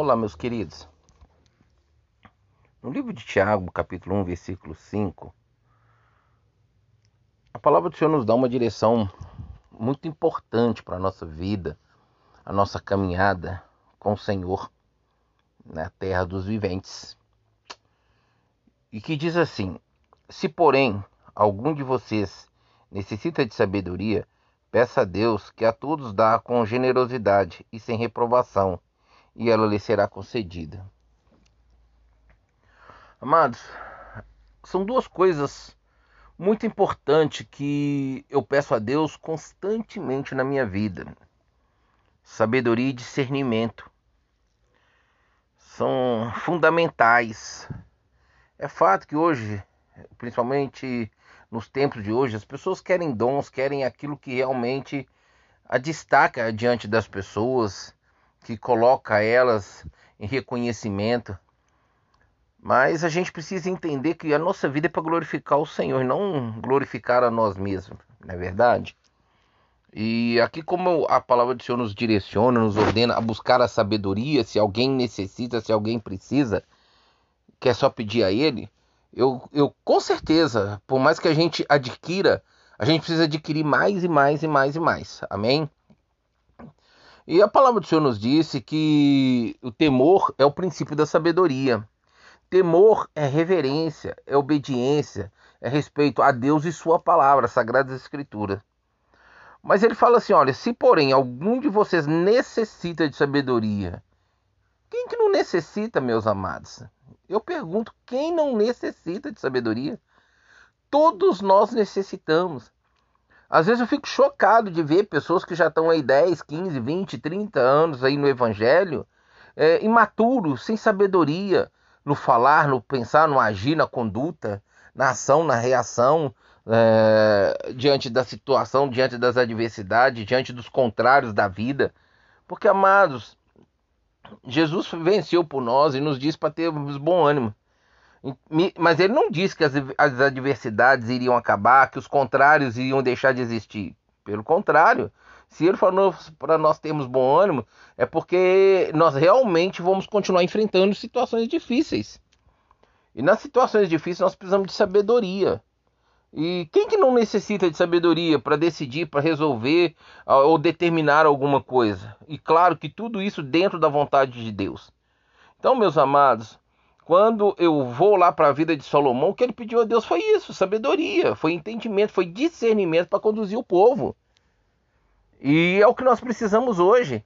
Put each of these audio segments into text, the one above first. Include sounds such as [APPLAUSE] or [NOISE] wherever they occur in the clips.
Olá, meus queridos. No livro de Tiago, capítulo 1, versículo 5, a palavra do Senhor nos dá uma direção muito importante para a nossa vida, a nossa caminhada com o Senhor na terra dos viventes. E que diz assim: Se, porém, algum de vocês necessita de sabedoria, peça a Deus que a todos dá com generosidade e sem reprovação e ela lhe será concedida. Amados, são duas coisas muito importantes que eu peço a Deus constantemente na minha vida: sabedoria e discernimento. São fundamentais. É fato que hoje, principalmente nos tempos de hoje, as pessoas querem dons, querem aquilo que realmente a destaca diante das pessoas que coloca elas em reconhecimento. Mas a gente precisa entender que a nossa vida é para glorificar o Senhor, não glorificar a nós mesmos, não é verdade? E aqui, como a palavra do Senhor nos direciona, nos ordena a buscar a sabedoria, se alguém necessita, se alguém precisa, quer só pedir a Ele, eu, eu com certeza, por mais que a gente adquira, a gente precisa adquirir mais e mais e mais e mais. Amém? E a palavra do Senhor nos disse que o temor é o princípio da sabedoria. Temor é reverência, é obediência, é respeito a Deus e Sua palavra, Sagradas Escrituras. Mas ele fala assim: olha, se porém algum de vocês necessita de sabedoria, quem que não necessita, meus amados? Eu pergunto: quem não necessita de sabedoria? Todos nós necessitamos. Às vezes eu fico chocado de ver pessoas que já estão aí 10, 15, 20, 30 anos aí no Evangelho, é, imaturos, sem sabedoria, no falar, no pensar, no agir, na conduta, na ação, na reação, é, diante da situação, diante das adversidades, diante dos contrários da vida. Porque, amados, Jesus venceu por nós e nos diz para termos bom ânimo. Mas ele não disse que as, as adversidades iriam acabar, que os contrários iriam deixar de existir. Pelo contrário, se ele falou para nós termos bom ânimo, é porque nós realmente vamos continuar enfrentando situações difíceis. E nas situações difíceis nós precisamos de sabedoria. E quem que não necessita de sabedoria para decidir, para resolver ou determinar alguma coisa? E claro que tudo isso dentro da vontade de Deus. Então, meus amados, quando eu vou lá para a vida de Salomão, o que ele pediu a Deus foi isso: sabedoria, foi entendimento, foi discernimento para conduzir o povo. E é o que nós precisamos hoje.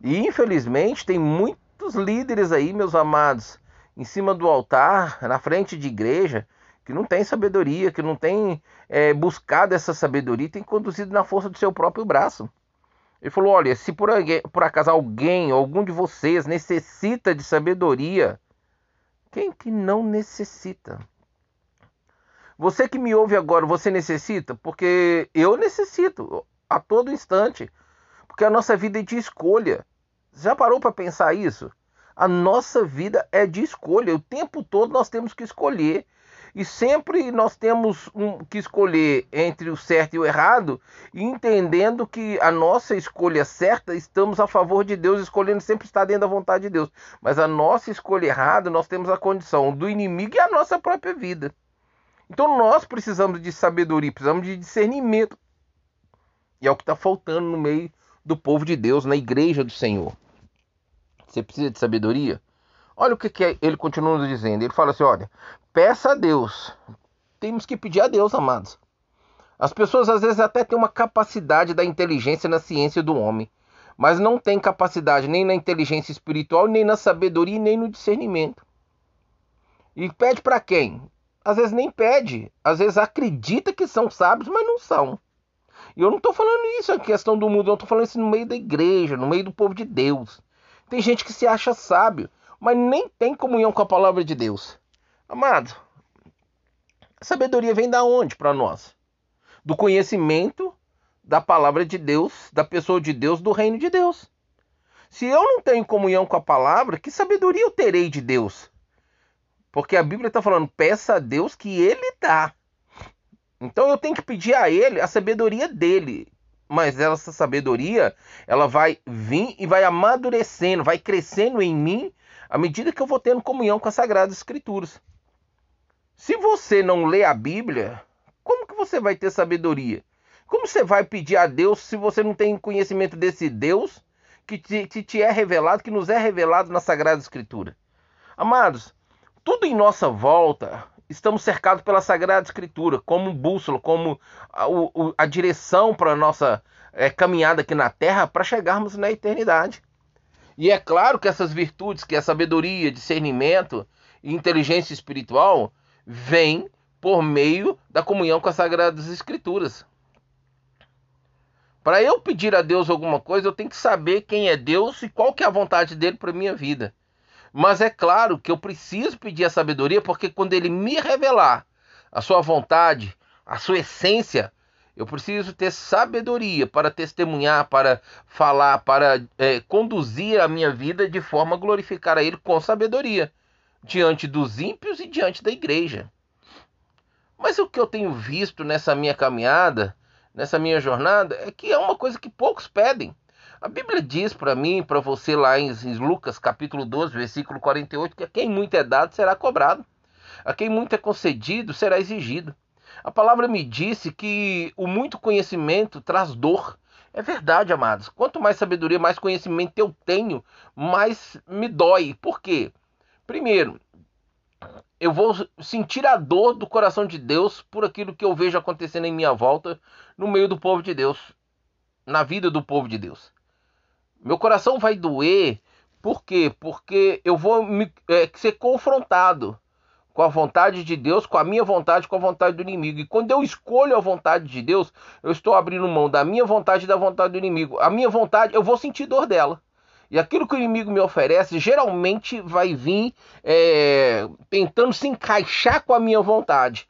E infelizmente tem muitos líderes aí, meus amados, em cima do altar, na frente de igreja, que não tem sabedoria, que não tem é, buscado essa sabedoria, tem conduzido na força do seu próprio braço. Ele falou: olha, se por, por acaso alguém, algum de vocês necessita de sabedoria, quem que não necessita? Você que me ouve agora, você necessita? Porque eu necessito a todo instante. Porque a nossa vida é de escolha. Já parou para pensar isso? A nossa vida é de escolha. O tempo todo nós temos que escolher. E sempre nós temos um, que escolher entre o certo e o errado, entendendo que a nossa escolha certa, estamos a favor de Deus, escolhendo sempre estar dentro da vontade de Deus. Mas a nossa escolha errada, nós temos a condição do inimigo e a nossa própria vida. Então nós precisamos de sabedoria, precisamos de discernimento. E é o que está faltando no meio do povo de Deus, na igreja do Senhor. Você precisa de sabedoria? Olha o que, que ele continua dizendo. Ele fala assim: olha, peça a Deus. Temos que pedir a Deus, amados. As pessoas às vezes até têm uma capacidade da inteligência na ciência do homem, mas não tem capacidade nem na inteligência espiritual, nem na sabedoria, nem no discernimento. E pede para quem? Às vezes nem pede, às vezes acredita que são sábios, mas não são. E eu não estou falando isso em questão do mundo, eu estou falando isso no meio da igreja, no meio do povo de Deus. Tem gente que se acha sábio, mas nem tem comunhão com a palavra de Deus. Amado, a sabedoria vem da onde para nós? Do conhecimento da palavra de Deus, da pessoa de Deus, do reino de Deus. Se eu não tenho comunhão com a palavra, que sabedoria eu terei de Deus? Porque a Bíblia está falando, peça a Deus que Ele dá. Então eu tenho que pedir a Ele a sabedoria dele. mas essa sabedoria, ela vai vir e vai amadurecendo, vai crescendo em mim à medida que eu vou tendo comunhão com as Sagradas Escrituras. Se você não lê a Bíblia, como que você vai ter sabedoria? Como você vai pedir a Deus se você não tem conhecimento desse Deus que te, te é revelado, que nos é revelado na Sagrada Escritura? Amados, tudo em nossa volta estamos cercados pela Sagrada Escritura, como bússola, como a, o, a direção para a nossa é, caminhada aqui na Terra para chegarmos na eternidade. E é claro que essas virtudes, que é sabedoria, discernimento e inteligência espiritual, vêm por meio da comunhão com as Sagradas Escrituras. Para eu pedir a Deus alguma coisa, eu tenho que saber quem é Deus e qual que é a vontade dele para minha vida. Mas é claro que eu preciso pedir a sabedoria, porque quando ele me revelar a sua vontade, a sua essência, eu preciso ter sabedoria para testemunhar, para falar, para é, conduzir a minha vida de forma a glorificar a Ele com sabedoria, diante dos ímpios e diante da igreja. Mas o que eu tenho visto nessa minha caminhada, nessa minha jornada, é que é uma coisa que poucos pedem. A Bíblia diz para mim, para você lá em Lucas capítulo 12, versículo 48, que a quem muito é dado será cobrado, a quem muito é concedido será exigido. A palavra me disse que o muito conhecimento traz dor. É verdade, amados. Quanto mais sabedoria, mais conhecimento eu tenho, mais me dói. Por quê? Primeiro, eu vou sentir a dor do coração de Deus por aquilo que eu vejo acontecendo em minha volta, no meio do povo de Deus, na vida do povo de Deus. Meu coração vai doer, por quê? Porque eu vou me, é, ser confrontado com a vontade de Deus, com a minha vontade, com a vontade do inimigo. E quando eu escolho a vontade de Deus, eu estou abrindo mão da minha vontade e da vontade do inimigo. A minha vontade, eu vou sentir dor dela. E aquilo que o inimigo me oferece geralmente vai vir é, tentando se encaixar com a minha vontade.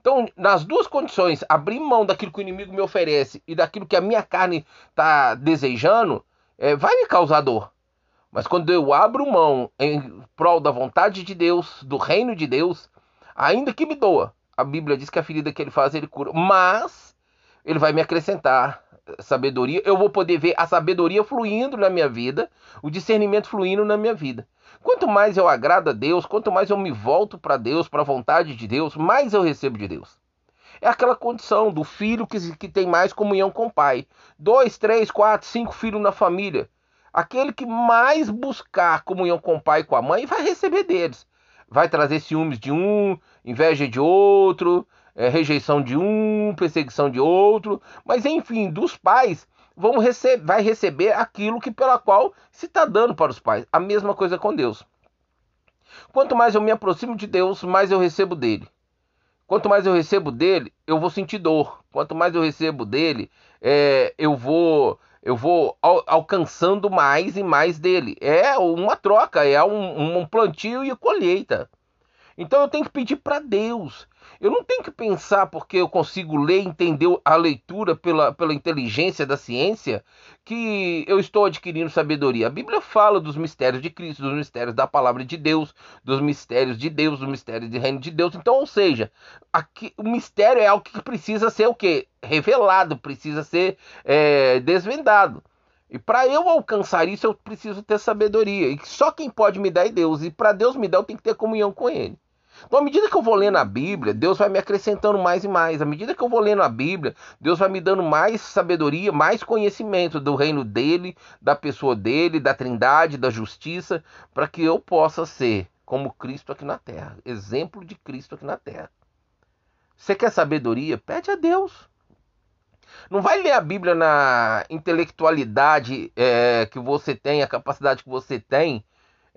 Então, nas duas condições, abrir mão daquilo que o inimigo me oferece e daquilo que a minha carne está desejando, é, vai me causar dor. Mas quando eu abro mão em prol da vontade de Deus, do reino de Deus, ainda que me doa, a Bíblia diz que a ferida que ele faz, ele cura. Mas ele vai me acrescentar sabedoria. Eu vou poder ver a sabedoria fluindo na minha vida, o discernimento fluindo na minha vida. Quanto mais eu agrado a Deus, quanto mais eu me volto para Deus, para a vontade de Deus, mais eu recebo de Deus. É aquela condição do filho que, que tem mais comunhão com o pai. Dois, três, quatro, cinco filhos na família. Aquele que mais buscar comunhão com o pai e com a mãe vai receber deles. Vai trazer ciúmes de um, inveja de outro, é, rejeição de um, perseguição de outro. Mas enfim, dos pais vamos rece vai receber aquilo que pela qual se está dando para os pais. A mesma coisa com Deus. Quanto mais eu me aproximo de Deus, mais eu recebo dele. Quanto mais eu recebo dele, eu vou sentir dor. Quanto mais eu recebo dele, é, eu vou eu vou al alcançando mais e mais dele. É uma troca, é um, um plantio e colheita. Então eu tenho que pedir para Deus. Eu não tenho que pensar porque eu consigo ler entender a leitura pela, pela inteligência da ciência que eu estou adquirindo sabedoria. A Bíblia fala dos mistérios de Cristo, dos mistérios da palavra de Deus, dos mistérios de Deus, dos mistérios do reino de Deus. Então, ou seja, aqui, o mistério é algo que precisa ser o quê? Revelado, precisa ser é, desvendado. E para eu alcançar isso, eu preciso ter sabedoria. E só quem pode me dar é Deus. E para Deus me dar, eu tenho que ter comunhão com Ele. Então, à medida que eu vou lendo a Bíblia, Deus vai me acrescentando mais e mais. À medida que eu vou lendo a Bíblia, Deus vai me dando mais sabedoria, mais conhecimento do reino dele, da pessoa dele, da trindade, da justiça, para que eu possa ser como Cristo aqui na terra, exemplo de Cristo aqui na terra. Você quer sabedoria? Pede a Deus. Não vai ler a Bíblia na intelectualidade é, que você tem, a capacidade que você tem,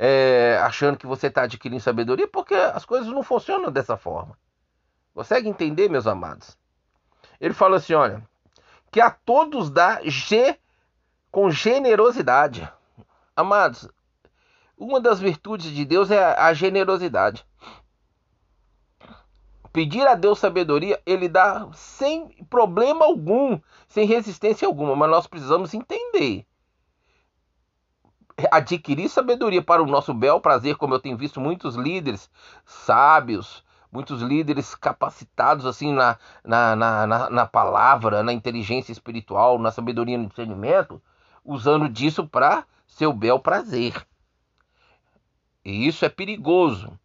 é, achando que você está adquirindo sabedoria, porque as coisas não funcionam dessa forma. Consegue entender, meus amados? Ele fala assim: olha, que a todos dá ge, com generosidade. Amados, uma das virtudes de Deus é a generosidade. Pedir a Deus sabedoria, ele dá sem problema algum, sem resistência alguma, mas nós precisamos entender adquirir sabedoria para o nosso bel prazer, como eu tenho visto muitos líderes sábios, muitos líderes capacitados assim na, na, na, na, na palavra, na inteligência espiritual, na sabedoria no discernimento, usando disso para seu bel prazer. E isso é perigoso.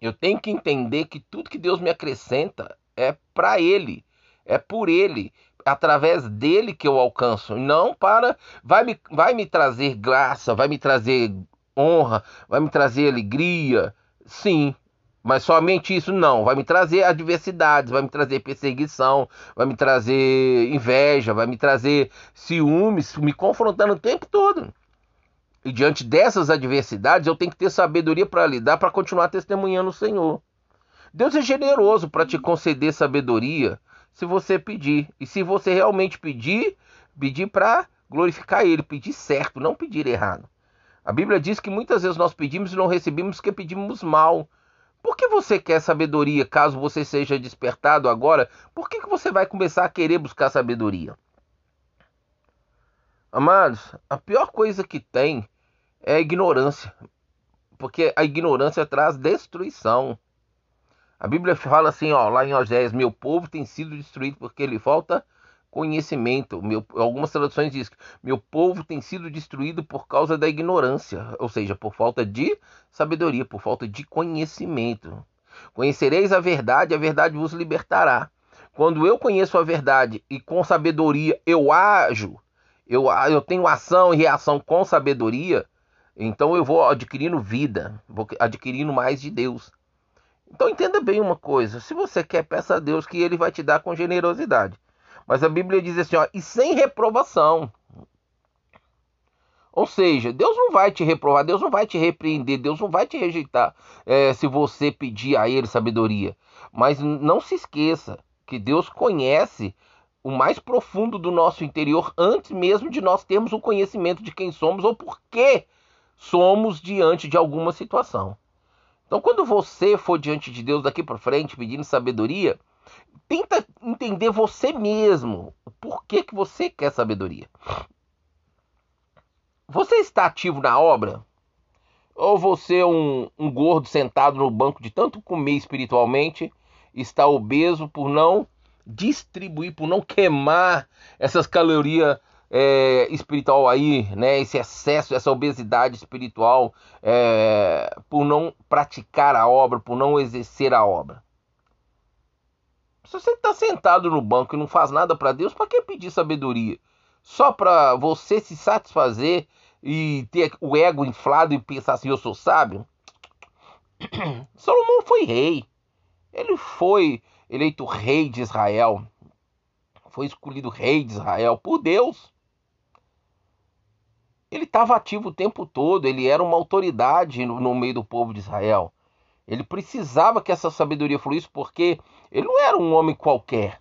Eu tenho que entender que tudo que Deus me acrescenta é para Ele, é por Ele, através dele que eu alcanço, não para vai me, vai me trazer graça, vai me trazer honra, vai me trazer alegria, sim, mas somente isso não, vai me trazer adversidades, vai me trazer perseguição, vai me trazer inveja, vai me trazer ciúmes, me confrontando o tempo todo. E diante dessas adversidades, eu tenho que ter sabedoria para lidar, para continuar testemunhando o Senhor. Deus é generoso para te conceder sabedoria se você pedir. E se você realmente pedir, pedir para glorificar Ele, pedir certo, não pedir errado. A Bíblia diz que muitas vezes nós pedimos e não recebemos porque pedimos mal. Por que você quer sabedoria caso você seja despertado agora? Por que, que você vai começar a querer buscar sabedoria? Amados, a pior coisa que tem é a ignorância, porque a ignorância traz destruição. A Bíblia fala assim, ó, lá em Oséias, meu povo tem sido destruído porque lhe falta conhecimento. Meu, algumas traduções dizem que meu povo tem sido destruído por causa da ignorância, ou seja, por falta de sabedoria, por falta de conhecimento. Conhecereis a verdade, a verdade vos libertará. Quando eu conheço a verdade e com sabedoria eu ajo, eu, eu tenho ação e reação com sabedoria, então eu vou adquirindo vida, vou adquirindo mais de Deus. Então entenda bem uma coisa: se você quer, peça a Deus que Ele vai te dar com generosidade. Mas a Bíblia diz assim: ó, e sem reprovação. Ou seja, Deus não vai te reprovar, Deus não vai te repreender, Deus não vai te rejeitar é, se você pedir a Ele sabedoria. Mas não se esqueça que Deus conhece o mais profundo do nosso interior antes mesmo de nós termos o conhecimento de quem somos ou por que somos diante de alguma situação. Então, quando você for diante de Deus daqui para frente pedindo sabedoria, tenta entender você mesmo. Por que, que você quer sabedoria? Você está ativo na obra? Ou você é um, um gordo sentado no banco de tanto comer espiritualmente, está obeso por não distribuir, por não queimar essas calorias é, espiritual aí, né? Esse excesso, essa obesidade espiritual, é, por não praticar a obra, por não exercer a obra. Se você está sentado no banco e não faz nada para Deus, para que pedir sabedoria? Só para você se satisfazer e ter o ego inflado e pensar assim, eu sou sábio? [COUGHS] Salomão foi rei. Ele foi eleito rei de Israel. Foi escolhido rei de Israel por Deus ele estava ativo o tempo todo, ele era uma autoridade no, no, meio do povo de Israel. Ele precisava que essa sabedoria fluísse porque ele não era um homem qualquer.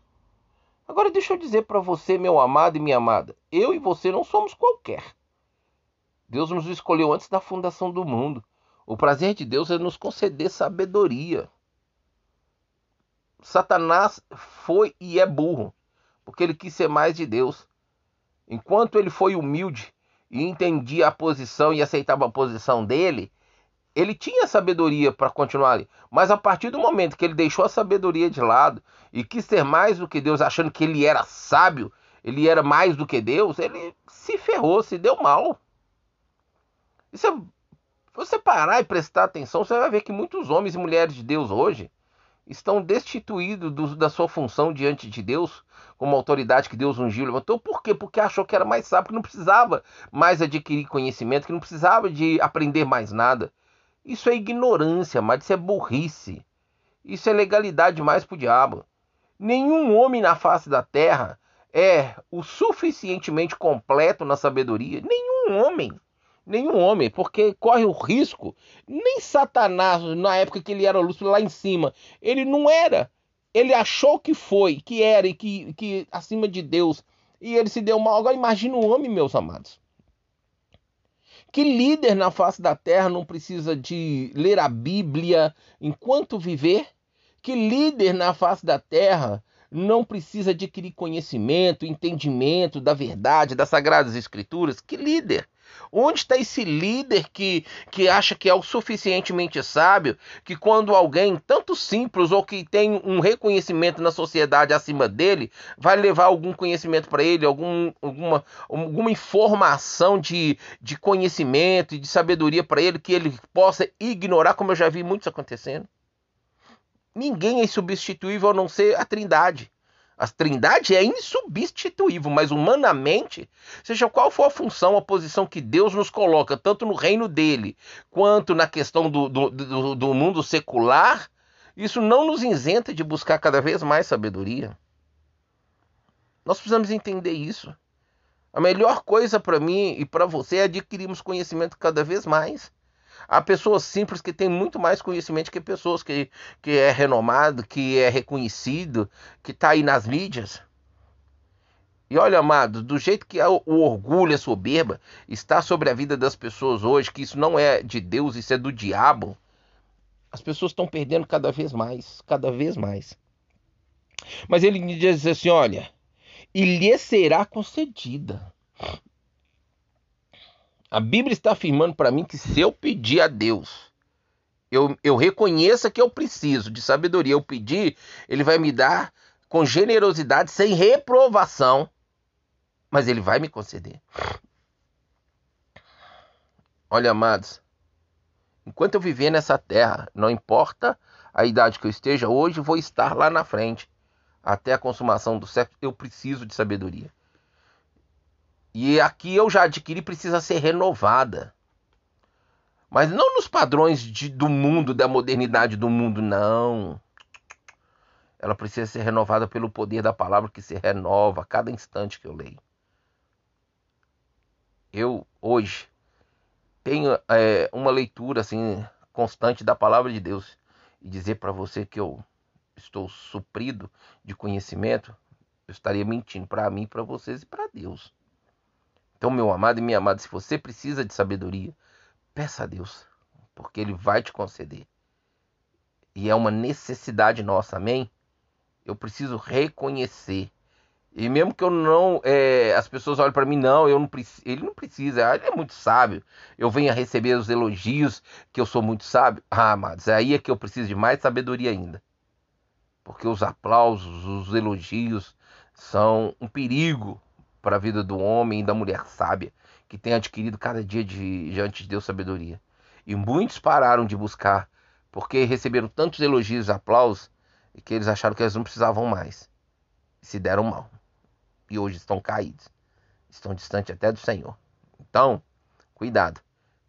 Agora deixa eu dizer para você, meu amado e minha amada, eu e você não somos qualquer. Deus nos escolheu antes da fundação do mundo. O prazer de Deus é nos conceder sabedoria. Satanás foi e é burro, porque ele quis ser mais de Deus. Enquanto ele foi humilde, e entendia a posição e aceitava a posição dele, ele tinha sabedoria para continuar ali. Mas a partir do momento que ele deixou a sabedoria de lado e quis ser mais do que Deus, achando que ele era sábio, ele era mais do que Deus, ele se ferrou, se deu mal. Isso é, você parar e prestar atenção, você vai ver que muitos homens e mulheres de Deus hoje estão destituídos do, da sua função diante de Deus, como autoridade que Deus ungiu, levantou. Por quê? Porque achou que era mais sábio, que não precisava mais adquirir conhecimento, que não precisava de aprender mais nada. Isso é ignorância, mas isso é burrice. Isso é legalidade demais para o diabo. Nenhum homem na face da terra é o suficientemente completo na sabedoria. Nenhum homem nenhum homem, porque corre o risco. Nem Satanás, na época que ele era lúcido lá em cima, ele não era. Ele achou que foi, que era e que, que acima de Deus. E ele se deu mal. Agora imagina o homem, meus amados. Que líder na face da terra não precisa de ler a Bíblia enquanto viver? Que líder na face da terra não precisa adquirir conhecimento, entendimento da verdade, das sagradas escrituras? Que líder? Onde está esse líder que, que acha que é o suficientemente sábio que quando alguém, tanto simples ou que tem um reconhecimento na sociedade acima dele, vai levar algum conhecimento para ele, algum, alguma, alguma informação de, de conhecimento e de sabedoria para ele que ele possa ignorar, como eu já vi muitos acontecendo? Ninguém é insubstituível a não ser a Trindade. A Trindade é insubstituível, mas humanamente, seja qual for a função, a posição que Deus nos coloca, tanto no reino dele, quanto na questão do, do, do, do mundo secular, isso não nos isenta de buscar cada vez mais sabedoria. Nós precisamos entender isso. A melhor coisa para mim e para você é adquirirmos conhecimento cada vez mais. Há pessoas simples que têm muito mais conhecimento que pessoas que, que é renomado, que é reconhecido, que está aí nas mídias. E olha, amado, do jeito que o orgulho, a soberba está sobre a vida das pessoas hoje, que isso não é de Deus, isso é do diabo, as pessoas estão perdendo cada vez mais, cada vez mais. Mas ele diz assim: olha, e lhe será concedida. A Bíblia está afirmando para mim que se eu pedir a Deus, eu, eu reconheça que eu preciso de sabedoria, eu pedir, Ele vai me dar com generosidade, sem reprovação, mas Ele vai me conceder. Olha, amados, enquanto eu viver nessa terra, não importa a idade que eu esteja, hoje vou estar lá na frente, até a consumação do século, eu preciso de sabedoria. E aqui eu já adquiri precisa ser renovada. Mas não nos padrões de, do mundo, da modernidade do mundo, não. Ela precisa ser renovada pelo poder da palavra que se renova a cada instante que eu leio. Eu, hoje, tenho é, uma leitura assim constante da palavra de Deus e dizer para você que eu estou suprido de conhecimento, eu estaria mentindo para mim, para vocês e para Deus. Então, meu amado e minha amada, se você precisa de sabedoria, peça a Deus, porque Ele vai te conceder. E é uma necessidade nossa, amém? Eu preciso reconhecer. E mesmo que eu não. É, as pessoas olhem para mim, não, eu não. Ele não precisa, ele é muito sábio. Eu venho a receber os elogios que eu sou muito sábio. Ah, amados, aí é que eu preciso de mais sabedoria ainda. Porque os aplausos, os elogios são um perigo para a vida do homem e da mulher sábia, que tem adquirido cada dia diante de Deus sabedoria. E muitos pararam de buscar, porque receberam tantos elogios e aplausos, que eles acharam que eles não precisavam mais. E se deram mal. E hoje estão caídos. Estão distantes até do Senhor. Então, cuidado.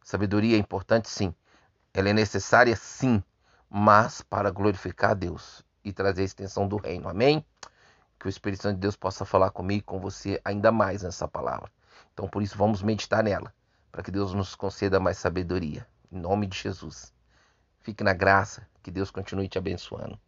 Sabedoria é importante sim. Ela é necessária sim, mas para glorificar a Deus e trazer a extensão do reino. Amém? Que o Espírito Santo de Deus possa falar comigo e com você ainda mais nessa palavra. Então, por isso, vamos meditar nela, para que Deus nos conceda mais sabedoria. Em nome de Jesus. Fique na graça, que Deus continue te abençoando.